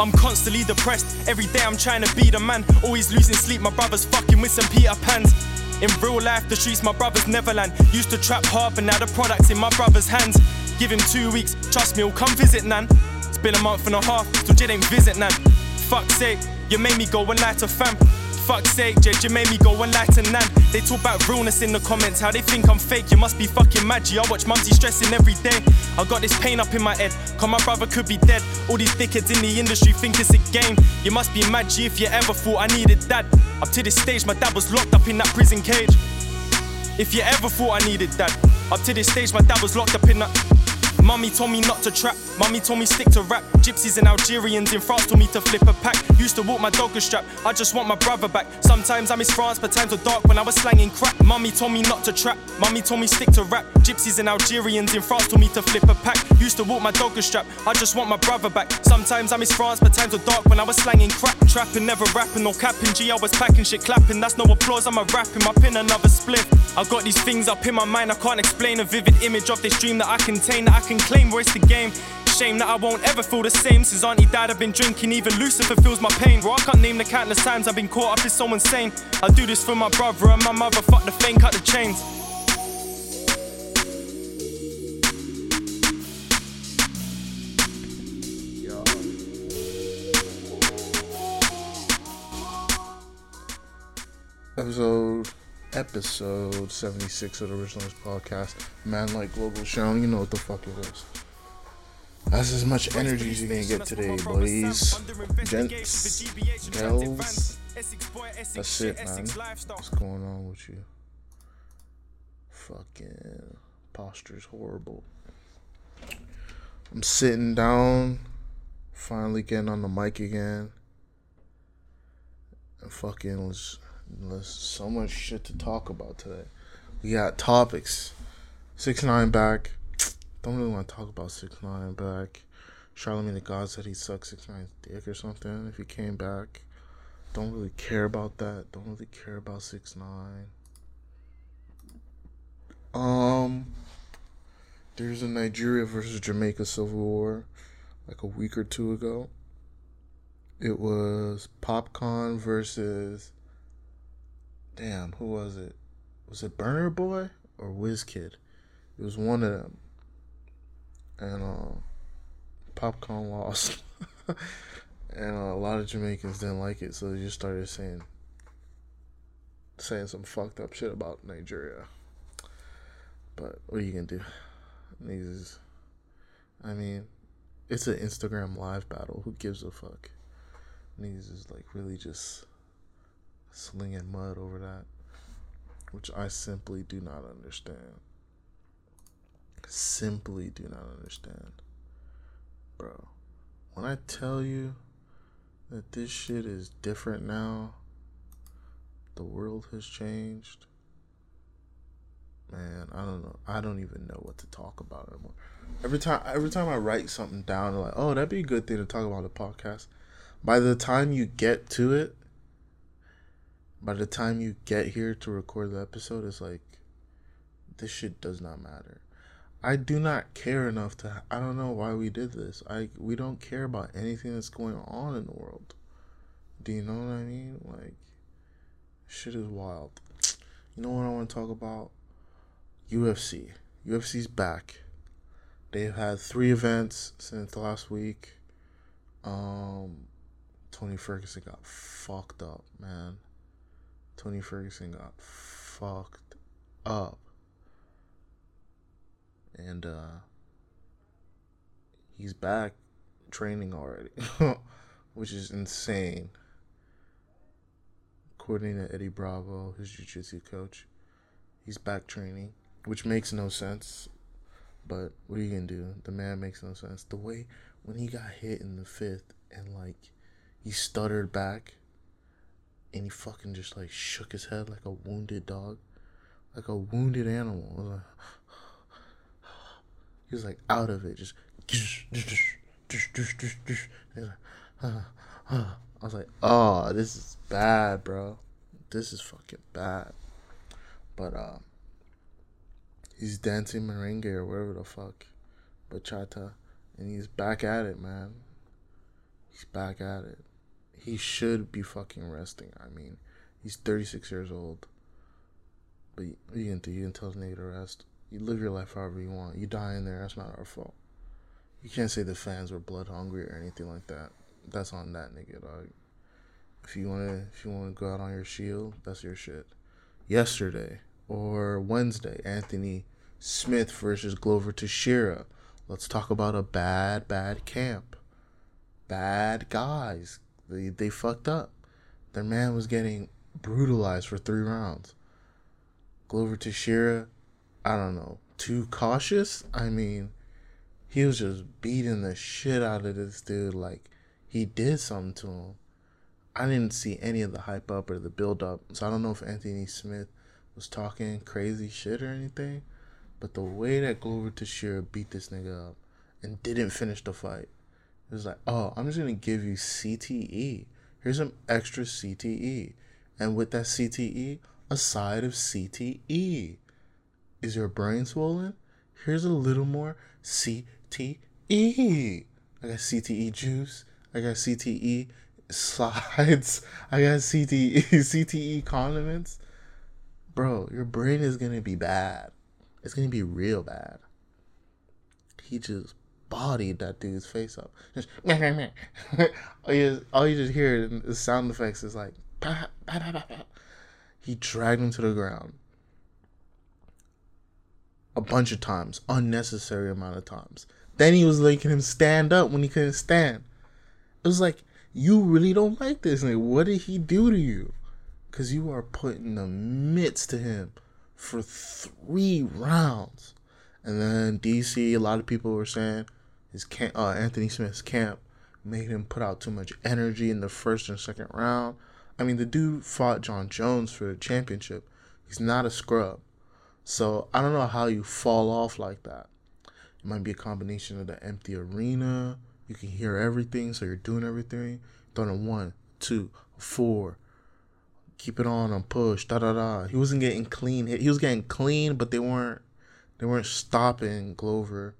I'm constantly depressed. Every day I'm trying to be the man. Always losing sleep, my brother's fucking with some Peter Pans. In real life, the streets, my brother's Neverland. Used to trap hard, but now the product's in my brother's hands. Give him two weeks, trust me, he'll come visit Nan. It's been a month and a half, still Jed ain't visit Nan. Fuck's sake, you made me go and lie to fam. Fuck's sake, you made me go and lie to Nan. They talk about realness in the comments, how they think I'm fake. You must be fucking mad, I watch Mumsy stressing every day. I got this pain up in my head, cause my brother could be dead. All these dickheads in the industry think it's a game. You must be mad, if you ever thought I needed dad. Up to this stage, my dad was locked up in that prison cage. If you ever thought I needed dad, up to this stage, my dad was locked up in that. Mummy told me not to trap, mummy told me stick to rap. Gypsies and Algerians in France told me to flip a pack. Used to walk my dog a strap, I just want my brother back. Sometimes I miss France, but times were dark when I was slanging crap. Mummy told me not to trap, mummy told me stick to rap. Gypsies and Algerians in France told me to flip a pack. Used to walk my dog a strap, I just want my brother back. Sometimes I miss France, but times were dark when I was slanging crap. Trapping, never rapping or capping. G, I was packing shit, clapping. That's no applause, I'm a rapping. My pin, another split. I got these things up in my mind, I can't explain. A vivid image of this dream that I contain, that I can claim. Where it's the game. Shame that I won't ever feel the same. Since Auntie died, I've been drinking. Even Lucifer feels my pain. Bro, I can't name the countless times I've been caught up in so insane. I do this for my brother and my mother. Fuck the fame, cut the chains. Episode episode 76 of the Originalist Podcast. Man like Global Show, you know what the fuck it is. That's as much energy as you can get today, boys. Gents, gals. That's it, man. What's going on with you? Fucking posture's horrible. I'm sitting down, finally getting on the mic again. And fucking let's, let's so much shit to talk about today. We got topics. Six nine back. Don't really want to talk about six nine back. Charlemagne the God said he sucked six nine's dick or something if he came back. Don't really care about that. Don't really care about six nine. Um, there's a Nigeria versus Jamaica civil war, like a week or two ago. It was Popcorn versus. Damn, who was it? Was it Burna Boy or Wizkid? It was one of them. And uh, Popcorn lost. and uh, a lot of Jamaicans didn't like it, so they just started saying saying some fucked up shit about Nigeria. But what are you gonna do? Niggas, I mean, it's an Instagram live battle. Who gives a fuck? Niggas is like really just slinging mud over that, which I simply do not understand. Simply do not understand, bro. When I tell you that this shit is different now, the world has changed. Man, I don't know. I don't even know what to talk about anymore. Every time, every time I write something down, I'm like, oh, that'd be a good thing to talk about the podcast. By the time you get to it, by the time you get here to record the episode, it's like, this shit does not matter. I do not care enough to. I don't know why we did this. I we don't care about anything that's going on in the world. Do you know what I mean? Like, shit is wild. You know what I want to talk about? UFC. UFC's back. They've had three events since last week. Um, Tony Ferguson got fucked up, man. Tony Ferguson got fucked up. And uh he's back training already, which is insane. According to Eddie Bravo, his jiu-jitsu coach, he's back training, which makes no sense. But what are you gonna do? The man makes no sense. The way when he got hit in the fifth and like he stuttered back and he fucking just like shook his head like a wounded dog, like a wounded animal. Was like, out of it, just. I was like, oh, this is bad, bro. This is fucking bad. But uh, he's dancing merengue or whatever the fuck, bachata, and he's back at it, man. He's back at it. He should be fucking resting. I mean, he's 36 years old. But you, you can. You can tell the nigga to rest. You live your life however you want. You die in there. That's not our fault. You can't say the fans were blood hungry or anything like that. That's on that nigga, dog. If you wanna, if you wanna go out on your shield, that's your shit. Yesterday or Wednesday, Anthony Smith versus Glover Teixeira. Let's talk about a bad, bad camp. Bad guys. They they fucked up. Their man was getting brutalized for three rounds. Glover Teixeira, I don't know, too cautious. I mean, he was just beating the shit out of this dude like he did something to him. I didn't see any of the hype up or the build up, so I don't know if Anthony Smith was talking crazy shit or anything. But the way that Glover Teixeira beat this nigga up and didn't finish the fight, it was like, oh, I'm just gonna give you CTE. Here's some extra CTE, and with that CTE, a side of CTE. Is your brain swollen? Here's a little more CTE. I got CTE juice. I got CTE sides. I got CTE CTE condiments. Bro, your brain is gonna be bad. It's gonna be real bad. He just bodied that dude's face up. Just all, you, all you just hear the sound effects is like he dragged him to the ground a bunch of times, unnecessary amount of times. Then he was making him stand up when he couldn't stand. It was like you really don't like this nigga. What did he do to you? Cause you are putting the mitts to him for three rounds. And then DC, a lot of people were saying his camp, uh, Anthony Smith's camp made him put out too much energy in the first and second round. I mean, the dude fought Jon Jones for the championship. He's not a scrub. So I don't know how you fall off like that. It might be a combination of the empty arena. You can hear everything, so you're doing everything. A one, two, four. Keep it on and push. Da da da. He wasn't getting clean. He was getting clean, but they weren't. They weren't stopping Glover.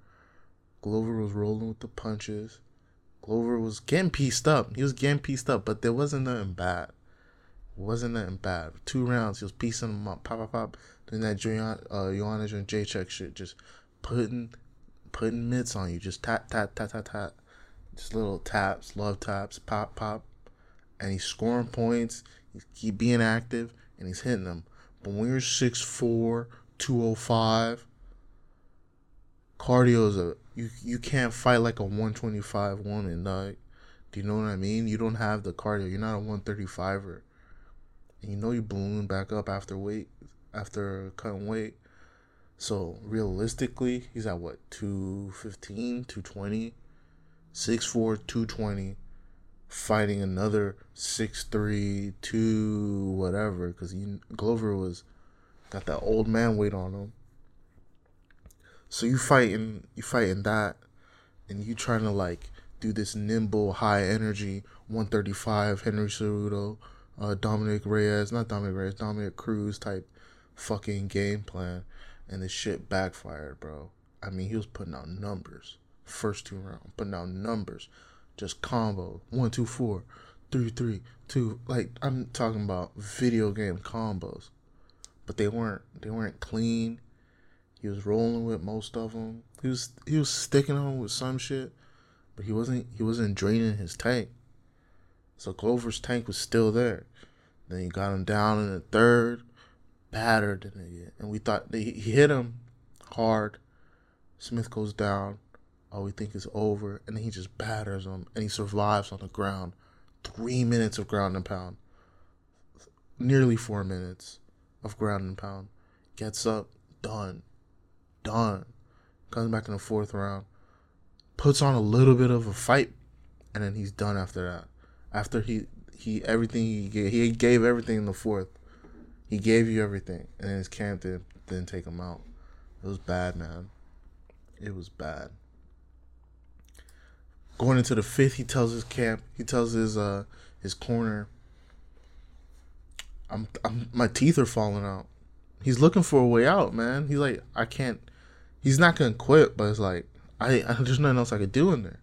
Glover was rolling with the punches. Glover was getting pieced up. He was getting pieced up, but there wasn't nothing bad. Wasn't nothing bad. Two rounds, he was piecing them up. Pop, pop, pop. Then that Joanna, uh, Joanna Jedrzejczyk shit, just putting, putting mitts on you. Just tap, tap, tap, tap, tap. Just little taps, love taps, pop, pop. And he's scoring points. He's keep being active, and he's hitting them. But when you're 6'4", 205, cardio is a you you can't fight like a 125 woman, dog. Do you know what I mean? You don't have the cardio. You're not a 135er. And you know you balloon back up after weight after cutting weight. So realistically, he's at what 215, 220, 6'4", 220 fighting another 6'3", 2 whatever cuz Glover was got that old man weight on him. So you fighting, you fighting that, and you trying to like do this nimble, high energy, 135 Henry Cejudo, uh, Dominick Reyes, not Dominick Reyes, Dominick Cruz type fucking game plan, and this shit backfired, bro. I mean, he was putting out numbers, first two rounds, putting out numbers, just combo, one, two, four, three, three, two. Like I'm talking about video game combos, but they weren't, they weren't clean he was rolling with most of them. He was he was sticking on with some shit, but he wasn't he wasn't draining his tank. So Glover's tank was still there. Then he got him down in the third, battered, and, and we thought he hit him hard. Smith goes down. Oh, we think it's over, and then he just batters him, and he survives on the ground. Three minutes of ground and pound, nearly four minutes of ground and pound. Gets up, done done. Comes back in the fourth round, puts on a little bit of a fight, and then he's done after that. After he he everything he gave, he gave everything in the fourth. He gave you everything, and his camp did, didn't take him out. It was bad, man. It was bad. Going into the fifth, he tells his camp, he tells his uh his corner, I'm, I'm my teeth are falling out. He's looking for a way out, man. He's like, I can't he's not gonna quit, but it's like I, I there's nothing else I could do in there.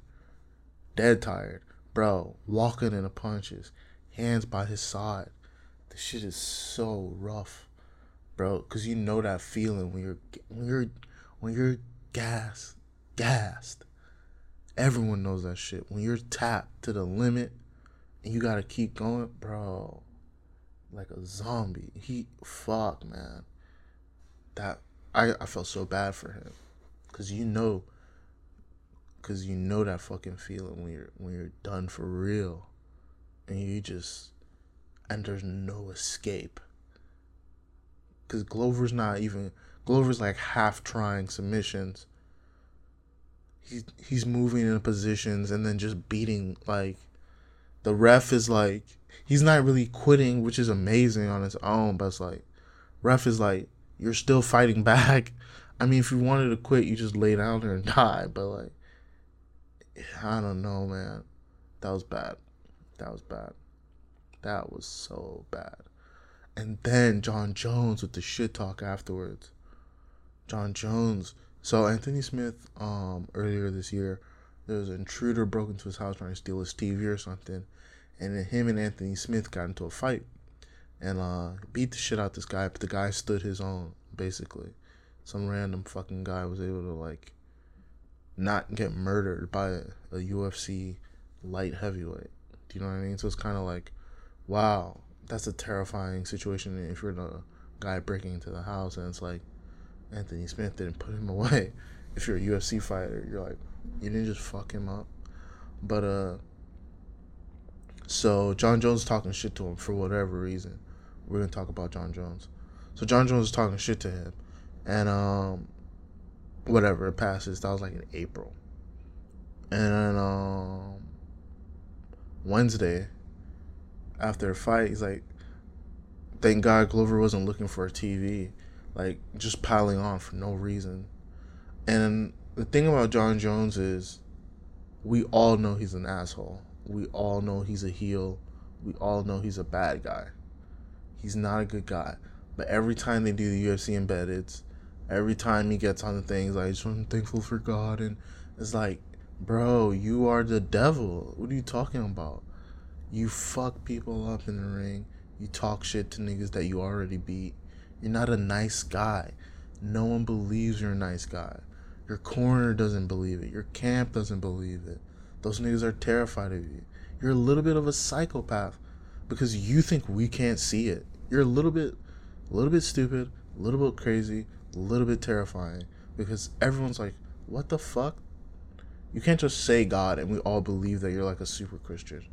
Dead tired, bro, walking in the punches, hands by his side. Shit is so rough, bro. Cause you know that feeling when you're when you're when you're gassed, gassed. Everyone knows that shit. When you're tapped to the limit and you gotta keep going, bro. Like a zombie. He fuck man. That I, I felt so bad for him. Cause you know cause you know that fucking feeling when you're when you're done for real. And you just and there's no escape. Cause Glover's not even Glover's like half trying submissions. He's he's moving in positions and then just beating like the ref is like he's not really quitting, which is amazing on its own, but it's like ref is like you're still fighting back. I mean, if you wanted to quit, you just lay down there and die. But like, I don't know, man. That was bad. That was bad. That was so bad. And then Jon Jones with the shit talk afterwards. Jon Jones. So Anthony Smith, um, earlier this year, there was an intruder broke into his house trying to steal his TV or something, and then him and Anthony Smith got into a fight, and uh, beat the shit out of this guy. But the guy stood his own, basically. Some random fucking guy was able to like not get murdered by a UFC light heavyweight. Do you know what I mean? So it's kind of like, wow, that's a terrifying situation if you're the guy breaking into the house and it's like Anthony Smith didn't put him away. If you're a UFC fighter, you're like, you didn't just fuck him up. But uh so Jon Jones talking shit to him for whatever reason. We're gonna talk about Jon Jones. So Jon Jones is talking shit to him. And um whatever, it passes. That was like in April. And um Wednesday, after a fight, he's like, Thank God Glover wasn't looking for a TV. Like just piling on for no reason. And the thing about Jon Jones is we all know he's an asshole. We all know he's a heel. We all know he's a bad guy. He's not a good guy. But every time they do the UFC embeddeds, every time he gets on the things like I'm thankful for God and it's like, bro, you are the devil. What are you talking about? You fuck people up in the ring. You talk shit to niggas that you already beat. You're not a nice guy. No one believes you're a nice guy. Your corner doesn't believe it. Your camp doesn't believe it. Those niggas are terrified of you. You're a little bit of a psychopath because you think we can't see it. You're a little bit a little bit stupid, a little bit crazy, a little bit terrifying because everyone's like, "What the fuck?" You can't just say God and we all believe that you're like a super Christian.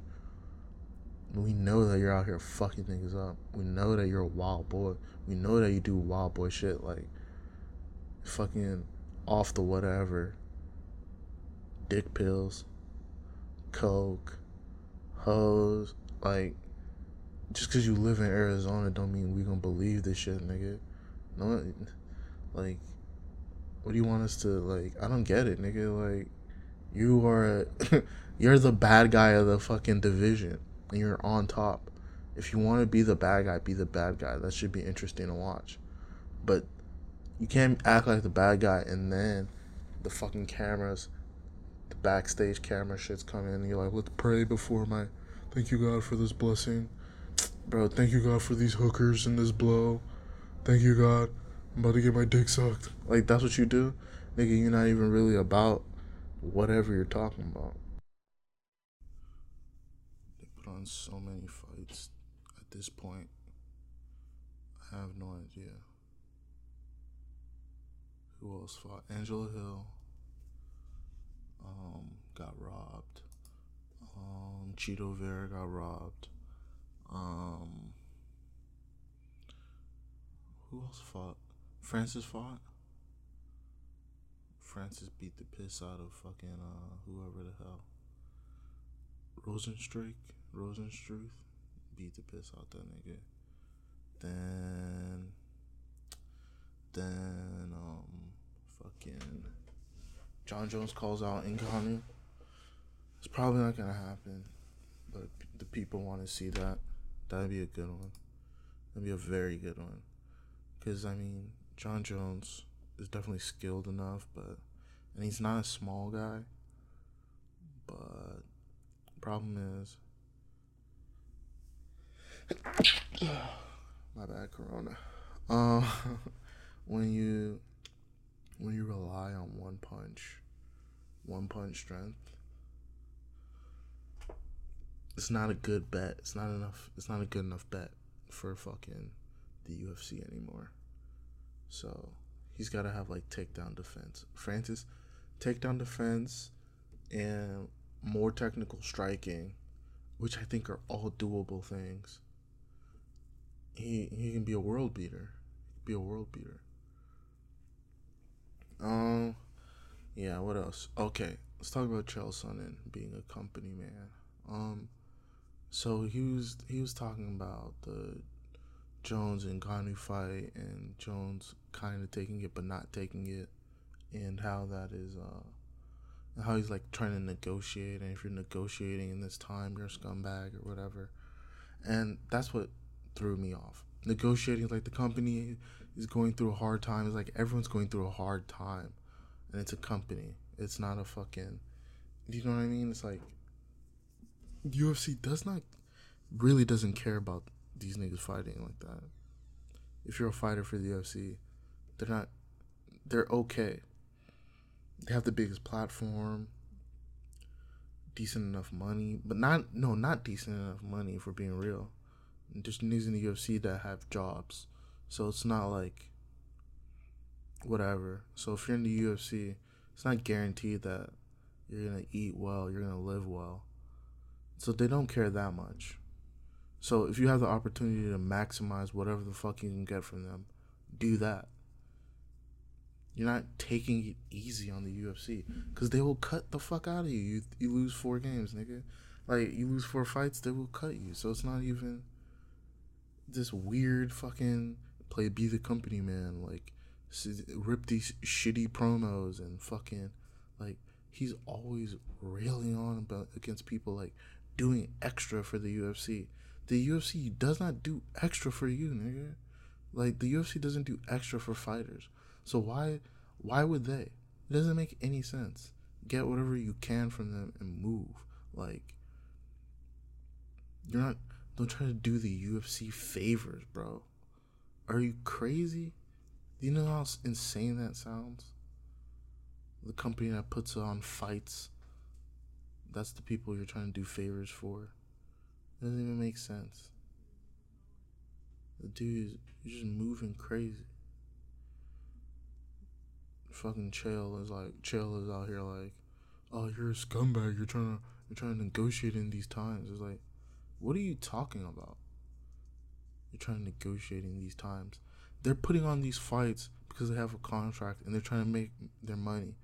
We know that you're out here fucking things up. We know that you're a wild boy. We know that you do wild boy shit like fucking off the whatever. Dick pills, coke, hoes, like just because you live in Arizona don't mean we gonna believe this shit, nigga. No, like, what do you want us to like? I don't get it, nigga. Like, you are, you're the bad guy of the fucking division, and you're on top. If you want to be the bad guy, be the bad guy. That should be interesting to watch. But you can't act like the bad guy and then the fucking cameras, the backstage camera shit's coming and you're like, let's pray before my, thank you God for this blessing. Bro, thank you God for these hookers and this blow. Thank you God. I'm about to get my dick sucked. Like, that's what you do? Nigga, you're not even really about whatever you're talking about. On so many fights at this point. I have no idea. Who else fought? Angela Hill um, got robbed. Um, Chito Vera got robbed. Um, who else fought? Francis fought. Francis beat the piss out of fucking uh, whoever the hell. Rozenstruik, Rozenstruik beat the piss out that nigga. Then, then um, fucking Jon Jones calls out Ngannou. It's probably not gonna happen, but the people want to see that. That'd be a good one. That'd be a very good one. Cause I mean, Jon Jones is definitely skilled enough, but and he's not a small guy. But problem is my bad corona. Um when you when you rely on one punch, one punch strength, it's not a good bet. It's not enough. It's not a good enough bet for fucking the UFC anymore. So he's got to have like takedown defense. Francis, takedown defense, and more technical striking, which I think are all doable things. He he can be a world beater. Be a world beater. Um, yeah. What else? Okay, let's talk about Chael Sonnen being a company man. Um, so he was he was talking about the Jones and Ngannou fight, and Jones kind of taking it but not taking it, and how that is uh, how he's like trying to negotiate, and if you're negotiating in this time, you're a scumbag or whatever, and that's what threw me off. Negotiating like the company is going through a hard time. It's like everyone's going through a hard time, and it's a company. It's not a fucking. Do you know what I mean? It's like UFC does not really doesn't care about these niggas fighting like that. If you're a fighter for the UFC, they're not. They're okay. They have the biggest platform. Decent enough money, but not no, not decent enough money for being real. There's niggas in the UFC that have jobs so it's not like whatever. So if you're in the UFC, it's not guaranteed that you're gonna eat well, you're gonna live well. So they don't care that much. So if you have the opportunity to maximize whatever the fuck you can get from them, do that. You're not taking it easy on the UFC because they will cut the fuck out of you. You you lose four games, nigga. Like you lose four fights, they will cut you. So it's not even this weird fucking play be the company man, like rip these shitty promos and fucking like he's always railing on about against people like doing extra for the UFC. The UFC does not do extra for you, nigga. Like the UFC doesn't do extra for fighters. So why why would they? It doesn't make any sense. Get whatever you can from them and move. Like you're not don't try to do the UFC favors, bro. Are you crazy? Do you know how insane that sounds? The company that puts on fights, that's the people you're trying to do favors for. It doesn't even make sense. The dude is just moving crazy. Fucking Chael is like Chael is out here like, oh you're a scumbag. You're trying to you're trying to negotiate in these times. It's like, what are you talking about? You're trying to negotiate in these times. They're putting on these fights because they have a contract and they're trying to make their money.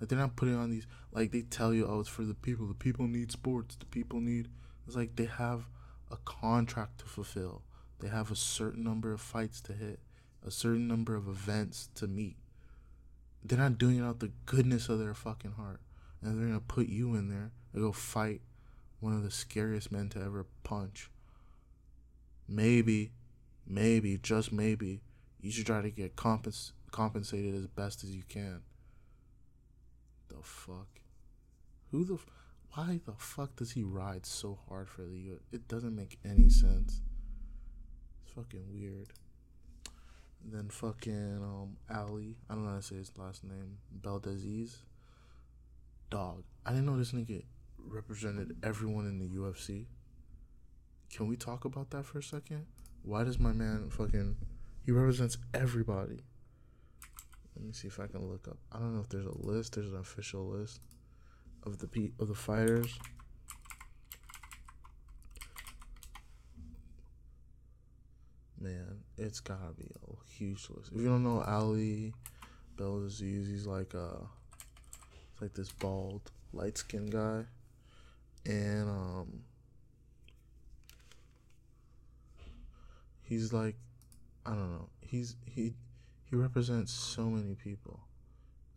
Like they're not putting on these like they tell you, oh, it's for the people. The people need sports. The people need. It's like they have a contract to fulfill. They have a certain number of fights to hit, a certain number of events to meet. They're not doing it out the goodness of their fucking heart, and they're gonna put you in there and go fight one of the scariest men to ever punch maybe, maybe, just maybe, you should try to get compens- compensated as best as you can. The fuck? Who the? F- why the fuck does he ride so hard for the U? It doesn't make any sense. It's fucking weird. Then fucking um Ali, I don't know how to say his last name, Beldaziz. Dog, I didn't know this nigga represented everyone in the UFC. Can we talk about that for a second? Why does my man fucking he represents everybody? Let me see if I can look up. I don't know if there's a list. There's an official list of the pe- of the fighters. Man, it's gotta be a huge list. If you don't know Ali Belaziz, he's like uh, he's like this bald, light skinned guy, and um, he's like I don't know. He's he he represents so many people.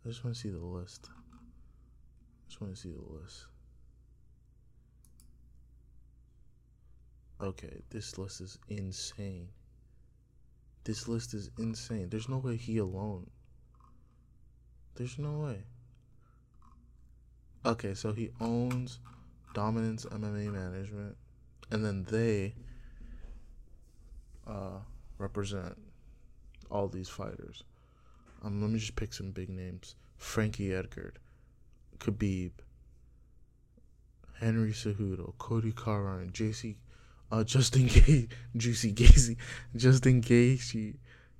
I just want to see the list. I just want to see the list. Okay, this list is insane. This list is insane. There's no way he alone. There's no way. Okay, so he owns Dominance MMA Management, and then they uh, represent all these fighters. Um, let me just pick some big names: Frankie Edgar, Khabib, Henry Cejudo, Cody Carrine, JC, uh, Justin Gay, Juicy Gacy, Justin Gaethje,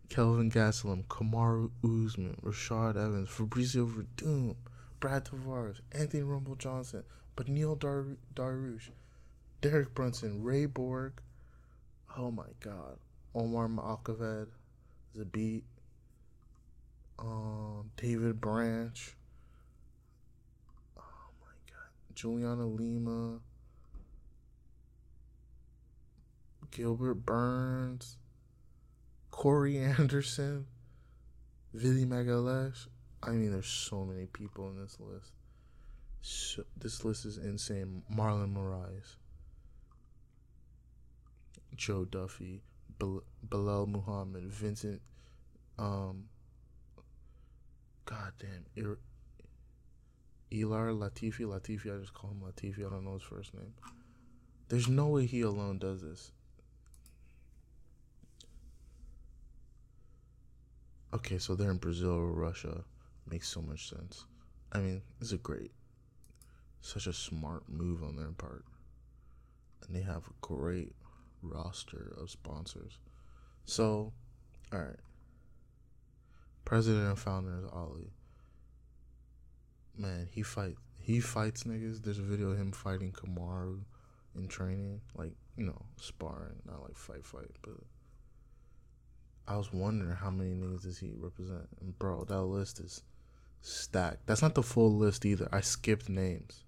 Kelvin Gastelum, Kamaru Usman, Rashad Evans, Fabricio Werdum, Brad Tavares, Anthony Rumble Johnson, Beneil Dar- Dariush, Derek Brunson, Ray Borg. Oh my God, Omar Malkoved, Zabit, um, David Branch. Oh my God, Juliana Lima, Gilbert Burns, Corey Anderson, Vili Magalesh. I mean, there's so many people in this list. So, this list is insane. Marlon Moraes, Joe Duffy, Bel- Belal Muhammad, Vincent, um, goddamn, Ir- Ilir Latifi, Latifi. I just call him Latifi. I don't know his first name. There's no way he alone does this. Okay, so they're in Brazil or Russia. Makes so much sense. I mean, it's a great, such a smart move on their part. And they have a great roster of sponsors. So, all right. President and founder is Ali. Man, he fight he fights niggas. There's a video of him fighting Kamaru in training, like you know, sparring, not like fight fight, but I was wondering how many niggas does he represent. And bro, that list is stacked. That's not the full list either. I skipped names.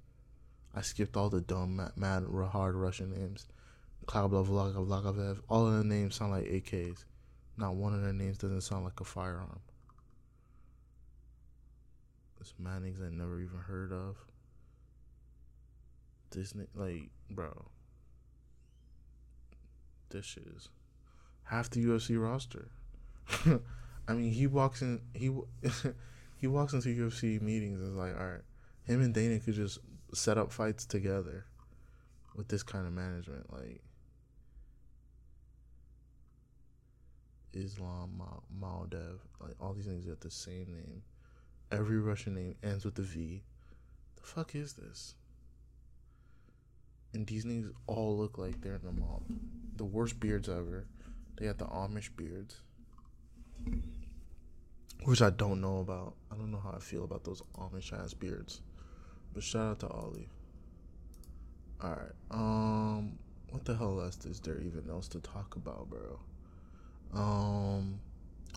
I skipped all the dumb, mad, hard Russian names. Klabla, Vlaga, Vlagavev. All of the names sound like AKs. Not one of their names doesn't sound like a firearm. This mad niggas I never even heard of. This like, bro. This is half the UFC roster. I mean, he walks in he he walks into UFC meetings and is like, all right, him and Dana could just set up fights together with this kind of management, like Islam Maldev, like all these things got the same name. Every Russian name ends with a V. The fuck is this? And these names all look like they're in the mob. The worst beards ever. They got the Amish beards. Which I don't know about. I don't know how I feel about those Amish ass beards. But shout out to Ollie. Alright. Um what the hell else is there even else to talk about, bro? Um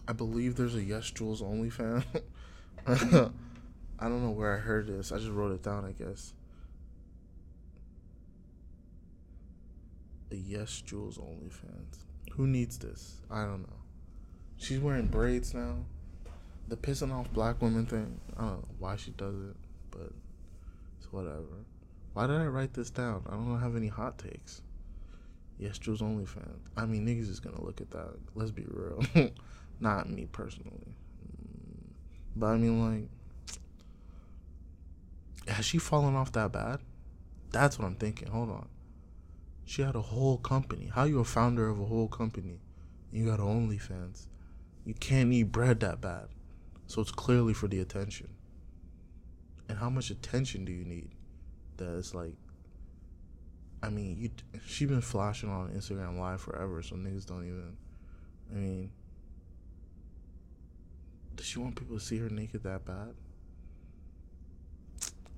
I believe there's a YesJulz only fan. I don't know where I heard this. I just wrote it down, I guess. A YesJulz OnlyFans. Who needs this? I don't know. She's wearing braids now. The pissing off black women thing. I don't know why she does it, but it's whatever. Why did I write this down? I don't have any hot takes. Yes, Jules OnlyFans. I mean, niggas is gonna look at that. Let's be real. Not me personally. Mm. But I mean, like, has she fallen off that bad? That's what I'm thinking. Hold on. She had a whole company. How you a founder of a whole company? You got OnlyFans. You can't eat bread that bad. So it's clearly for the attention. And how much attention do you need? That it's like, I mean, you. She been flashing on Instagram Live forever, so niggas don't even. I mean, does she want people to see her naked that bad?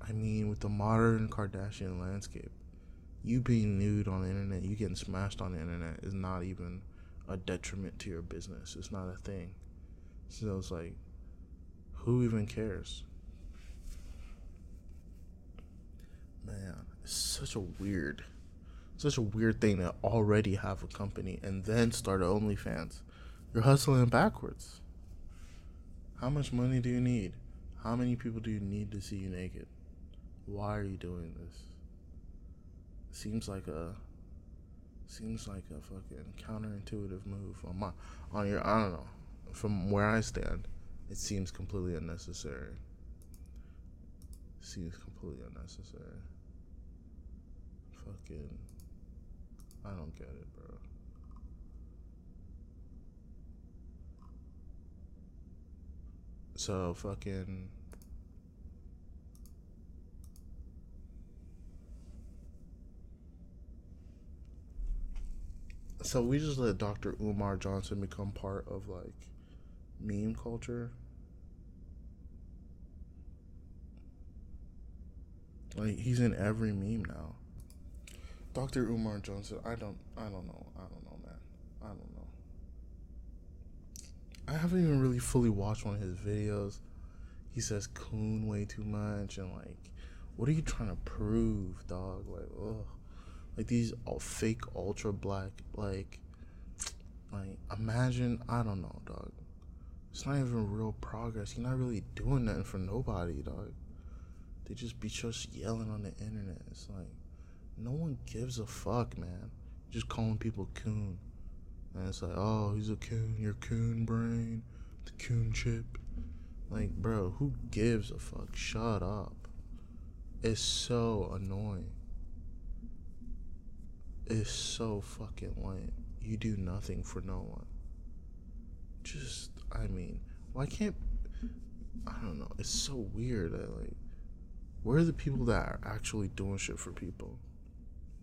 I mean, with the modern Kardashian landscape, you being nude on the internet, you getting smashed on the internet is not even a detriment to your business. It's not a thing. So it's like, who even cares? Man, it's such a weird, such a weird thing to already have a company and then start OnlyFans. You're hustling backwards. How much money do you need? How many people do you need to see you naked? Why are you doing this? Seems like a seems like a fucking counterintuitive move on my on your I don't know. From where I stand, it seems completely unnecessary. Seems completely unnecessary. fucking. I don't get it, bro. So fucking. So we just let Dr. Umar Johnson become part of like meme culture. Like he's in every meme now. Dr. Umar Johnson, I don't I don't know. I don't know, man. I don't know. I haven't even really fully watched one of his videos. He says coon way too much and like what are you trying to prove, dog? Like, ugh. Like these all fake ultra black like like imagine I don't know, dog. It's not even real progress. You're not really doing nothing for nobody, dog. They just be just yelling on the internet. It's like no one gives a fuck, man. Just calling people coon. And it's like, oh, he's a coon, you're coon brain, the coon chip. Like, bro, who gives a fuck? Shut up. It's so annoying. It's so fucking lame. You do nothing for no one. Just, I mean, why can't. I don't know. It's so weird that, like, where are the people that are actually doing shit for people?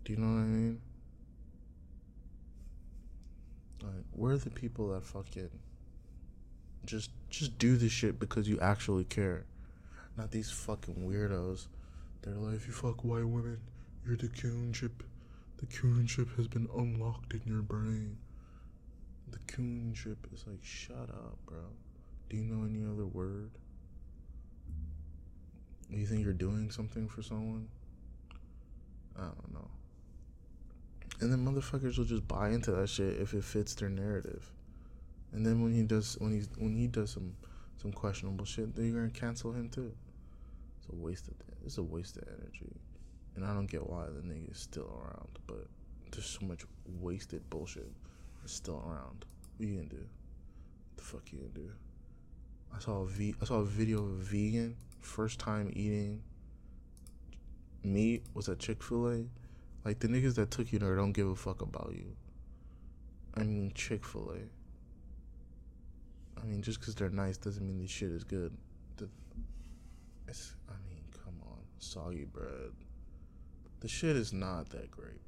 Do you know what I mean? Like, where are the people that fucking just just do this shit because you actually care? Not these fucking weirdos. They're like, if you fuck white women, you're the coon chip. The coon chip has been unlocked in your brain. The coon trip is like, shut up, bro. Do you know any other word? You think you're doing something for someone? I don't know. And then motherfuckers will just buy into that shit if it fits their narrative. And then when he does when he's when he does some some questionable shit, then you're gonna cancel him too. It's a waste of it's a waste of energy. And I don't get why the nigga is still around, but there's so much wasted bullshit that's still around. What you gonna do? What the fuck you gonna do? I saw a v I saw a video of a vegan first time eating meat was at Chick Fil A. Like the niggas that took you there don't give a fuck about you. I mean Chick Fil A. I mean just because they're nice doesn't mean the shit is good. The, it's I mean come on soggy bread. The shit is not that great.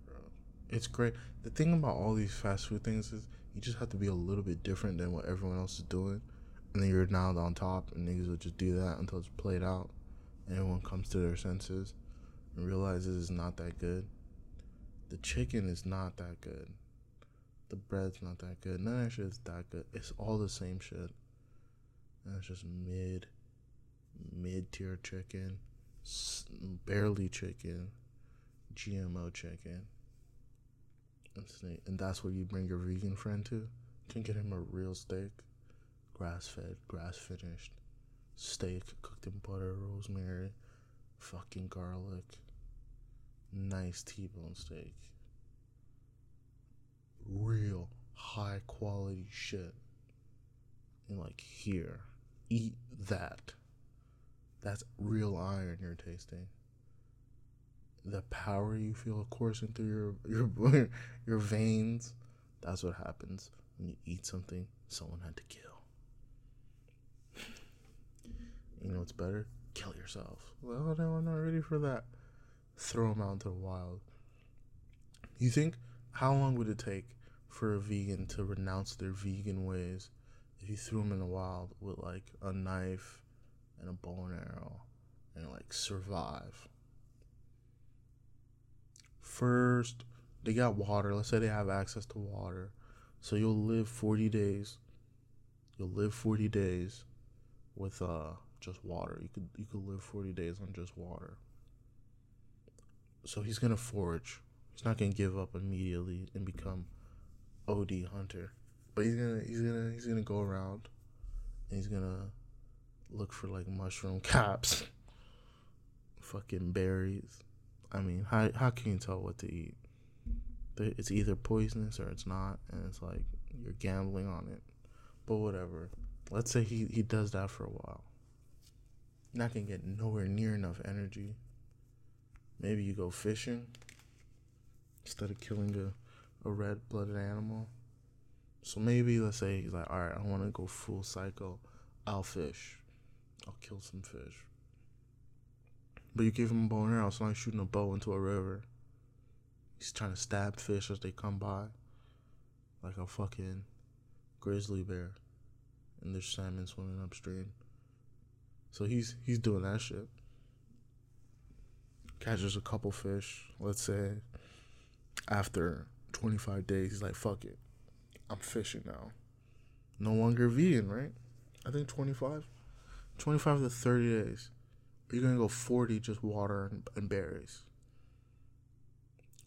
It's great. The thing about all these fast food things is you just have to be a little bit different than what everyone else is doing and then you're now on top, and niggas will just do that until it's played out, and everyone comes to their senses and realizes it's not that good. The chicken is not that good. The bread's not that good. None of that shit is that good. It's all the same shit. And it's just mid, mid tier chicken, barely chicken, GMO chicken. And that's what you bring your vegan friend to. You can get him a real steak grass fed, grass finished steak cooked in butter, rosemary, fucking garlic, nice T bone steak. Real high quality shit. And like, here, eat that. That's real iron you're tasting. The power you feel coursing through your your your veins. That's what happens when you eat something someone had to kill. You know what's better? Kill yourself. Well, no, I'm not ready for that. Throw them out into the wild. You think how long would it take for a vegan to renounce their vegan ways if you threw them in the wild with like a knife and a bow and arrow and like survive? First, they got water. Let's say they have access to water. So you'll live 40 days. You'll live 40 days with uh just water. You could you could live 40 days on just water. So he's gonna forage. He's not gonna give up immediately and become OD hunter. But he's gonna he's gonna he's gonna go around and he's gonna look for like mushroom caps, fucking berries. I mean, how how can you tell what to eat? It's either poisonous or it's not, and it's like you're gambling on it. But whatever. Let's say he, he does that for a while not gonna get nowhere near enough energy. Maybe you go fishing. instead of killing a, a red blooded animal. So maybe let's say he's like, all right, I want to go full cycle. I'll fish. I'll kill some fish. But you give him a bow and arrow, it's like shooting a bow into a river. He's trying to stab fish as they come by. Like a fucking grizzly bear. And there's salmon swimming upstream. So he's he's doing that shit. Catches a couple fish, let's say. After 25 days, he's like, fuck it. I'm fishing now. No longer vegan, right? I think 25. 25 to 30 days. You're gonna go 40 just water and, and berries.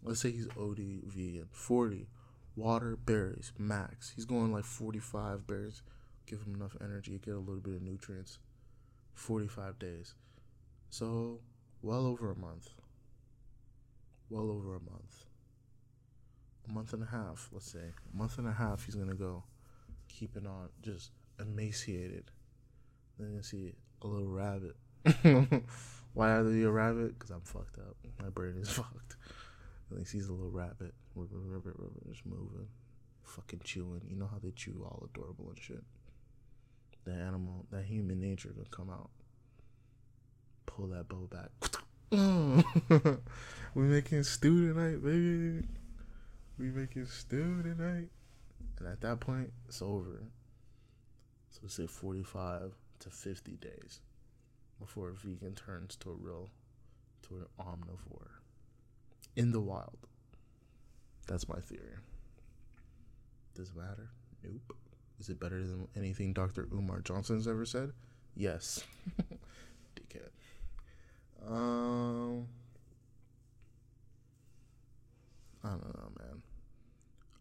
Let's say he's OD vegan. 40 water, berries, max. He's going like 45 berries. Give him enough energy, get a little bit of nutrients. 45 days. So, well over a month. Well over a month. A month and a half, let's say. A month and a half, he's gonna go keeping on, just emaciated. Then you see a little rabbit. Why are they a rabbit? Because I'm fucked up. My brain is fucked. And he sees a little rabbit, rabbit, rabbit, just moving, fucking chewing. You know how they chew all adorable and shit. The animal, that human nature gonna come out. Pull that bow back. we making stew tonight, baby. We making stew tonight. And at that point, it's over. So say 45 to 50 days before a vegan turns to a real, to an omnivore in the wild. That's my theory. Does it matter? Nope. Is it better than anything Dr. Umar Johnson's ever said? Yes. Dickhead. Um, I don't know, man.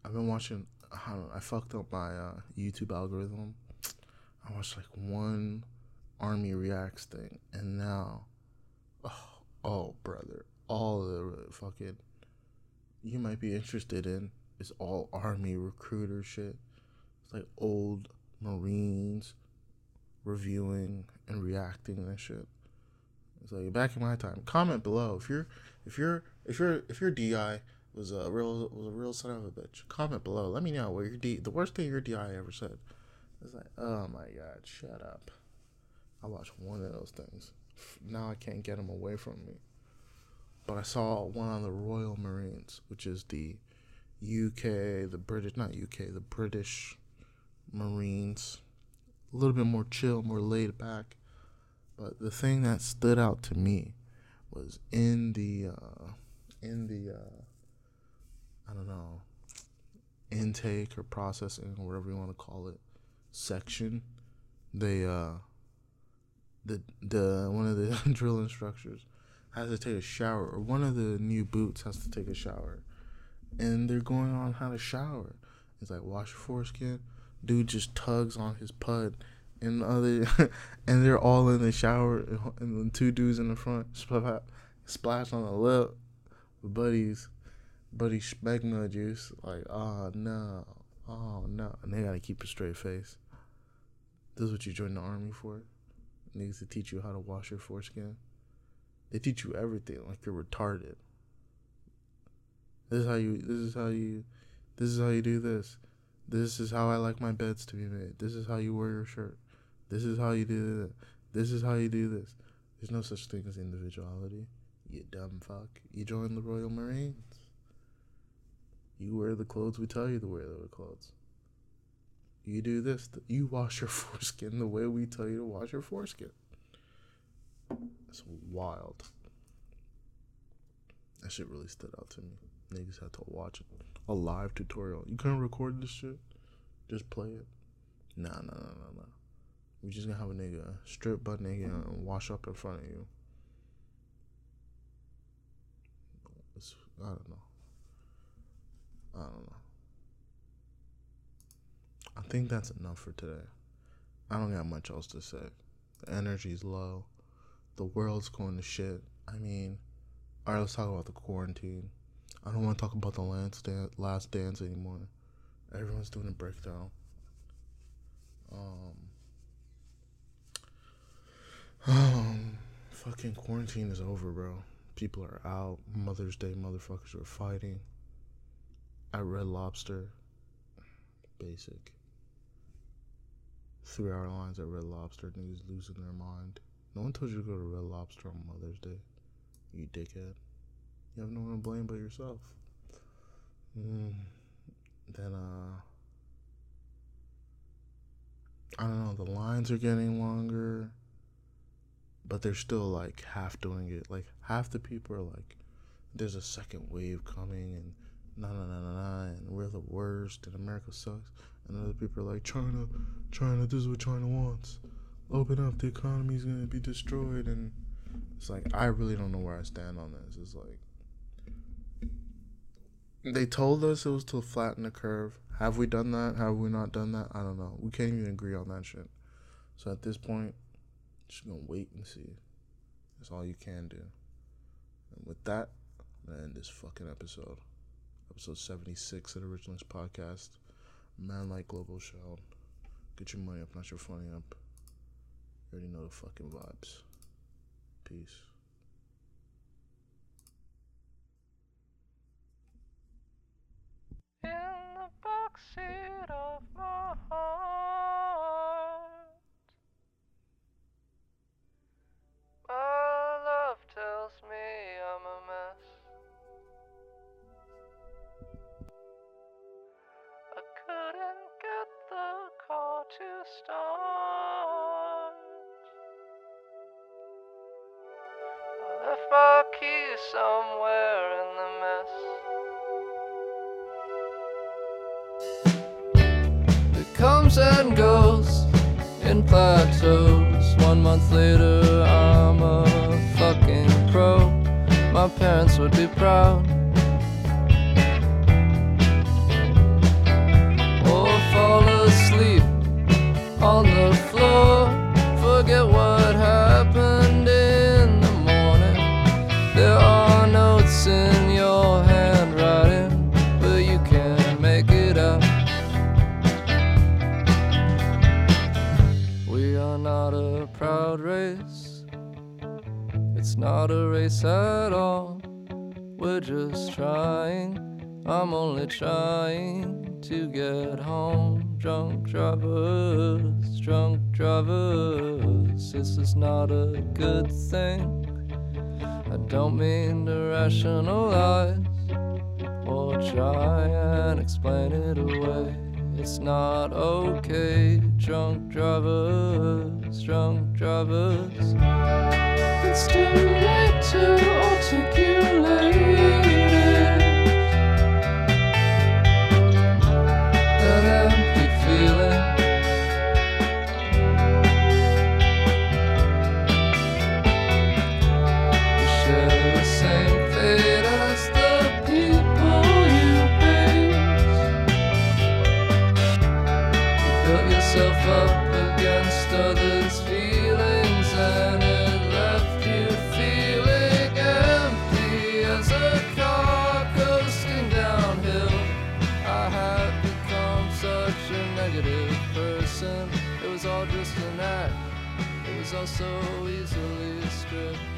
I've been watching. I don't know. I fucked up my uh, YouTube algorithm. I watched like one Army Reacts thing, and now, oh, oh brother, all the fucking you might be interested in is all army recruiter shit. It's like old Marines reviewing and reacting and shit. It's like back in my time. Comment below if you're if you're if you're if your DI was a real was a real son of a bitch. Comment below. Let me know what your D the worst thing your DI ever said. It's like, oh my god, shut up. I watched one of those things. Now I can't get them away from me but I saw one on the Royal Marines, which is the UK, the British, not UK, the British Marines. A little bit more chill, more laid back. But the thing that stood out to me was in the, uh, in the, uh, I don't know, intake or processing or whatever you want to call it section. They, uh, the the one of the drill instructors has to take a shower, or one of the new boots has to take a shower, and they're going on how to shower. It's like wash your foreskin. Dude just tugs on his pud, and other, and they're all in the shower, and the two dudes in the front splash on the lip. Buddies, buddy smegma juice. Like, oh no, oh no, and they gotta keep a straight face. This is what you join the army for. Needs to teach you how to wash your foreskin. They teach you everything like you're retarded. This is how you this is how you this is how you do this. This is how I like my beds to be made. This is how you wear your shirt. This is how you do that. This is how you do this. There's no such thing as individuality. You dumb fuck. You join the Royal Marines. You wear the clothes we tell you to wear the clothes. You do this. You wash your foreskin the way we tell you to wash your foreskin. It's wild. That shit really stood out to me. Niggas had to watch it. A live tutorial. You couldn't record this shit? Just play it? Nah, nah, nah, nah, nah. We just gonna have a nigga strip butt nigga and wash up in front of you. It's, I don't know. I don't know. I think that's enough for today. I don't got much else to say. The energy's low the world's going to shit. I mean, all right, let's talk about the quarantine. I don't want to talk about the last dance, last dance anymore. Everyone's doing a breakdown. Um, um, fucking quarantine is over, bro. People are out. Mother's Day motherfuckers are fighting. at Red Lobster. Basic. Three hour lines at Red Lobster. Niggas losing their mind. No one told you to go to Red Lobster on Mother's Day. You dickhead. You have no one to blame but yourself. Mm. Then, uh. I don't know. The lines are getting longer. But they're still like half doing it. Like, half the people are like, there's a second wave coming and nah nah nah nah nah and we're the worst and America sucks and other people are like China China this is what China wants. Open up the economy is gonna be destroyed. And it's like I really don't know where I stand on this. It's like they told us it was to flatten the curve. Have we done that? Have we not done that? I don't know. We can't even agree on that shit. So at this point just gonna wait and see. That's all you can do. And with that I'm gonna end this fucking episode. Episode 76 of the Originalist Podcast. Man like Global Show. Get your money up, not your funny up. You already know the fucking vibes. Peace. In the of my heart, somewhere in the mess. It comes and goes in plateaus. One month later, I'm a fucking pro. My parents would be proud. Only trying to get home. Drunk drivers, drunk drivers. This is not a good thing. I don't mean to rationalize or try and explain it away. It's not okay, drunk drivers, drunk drivers. It's too late to articulate so easily stripped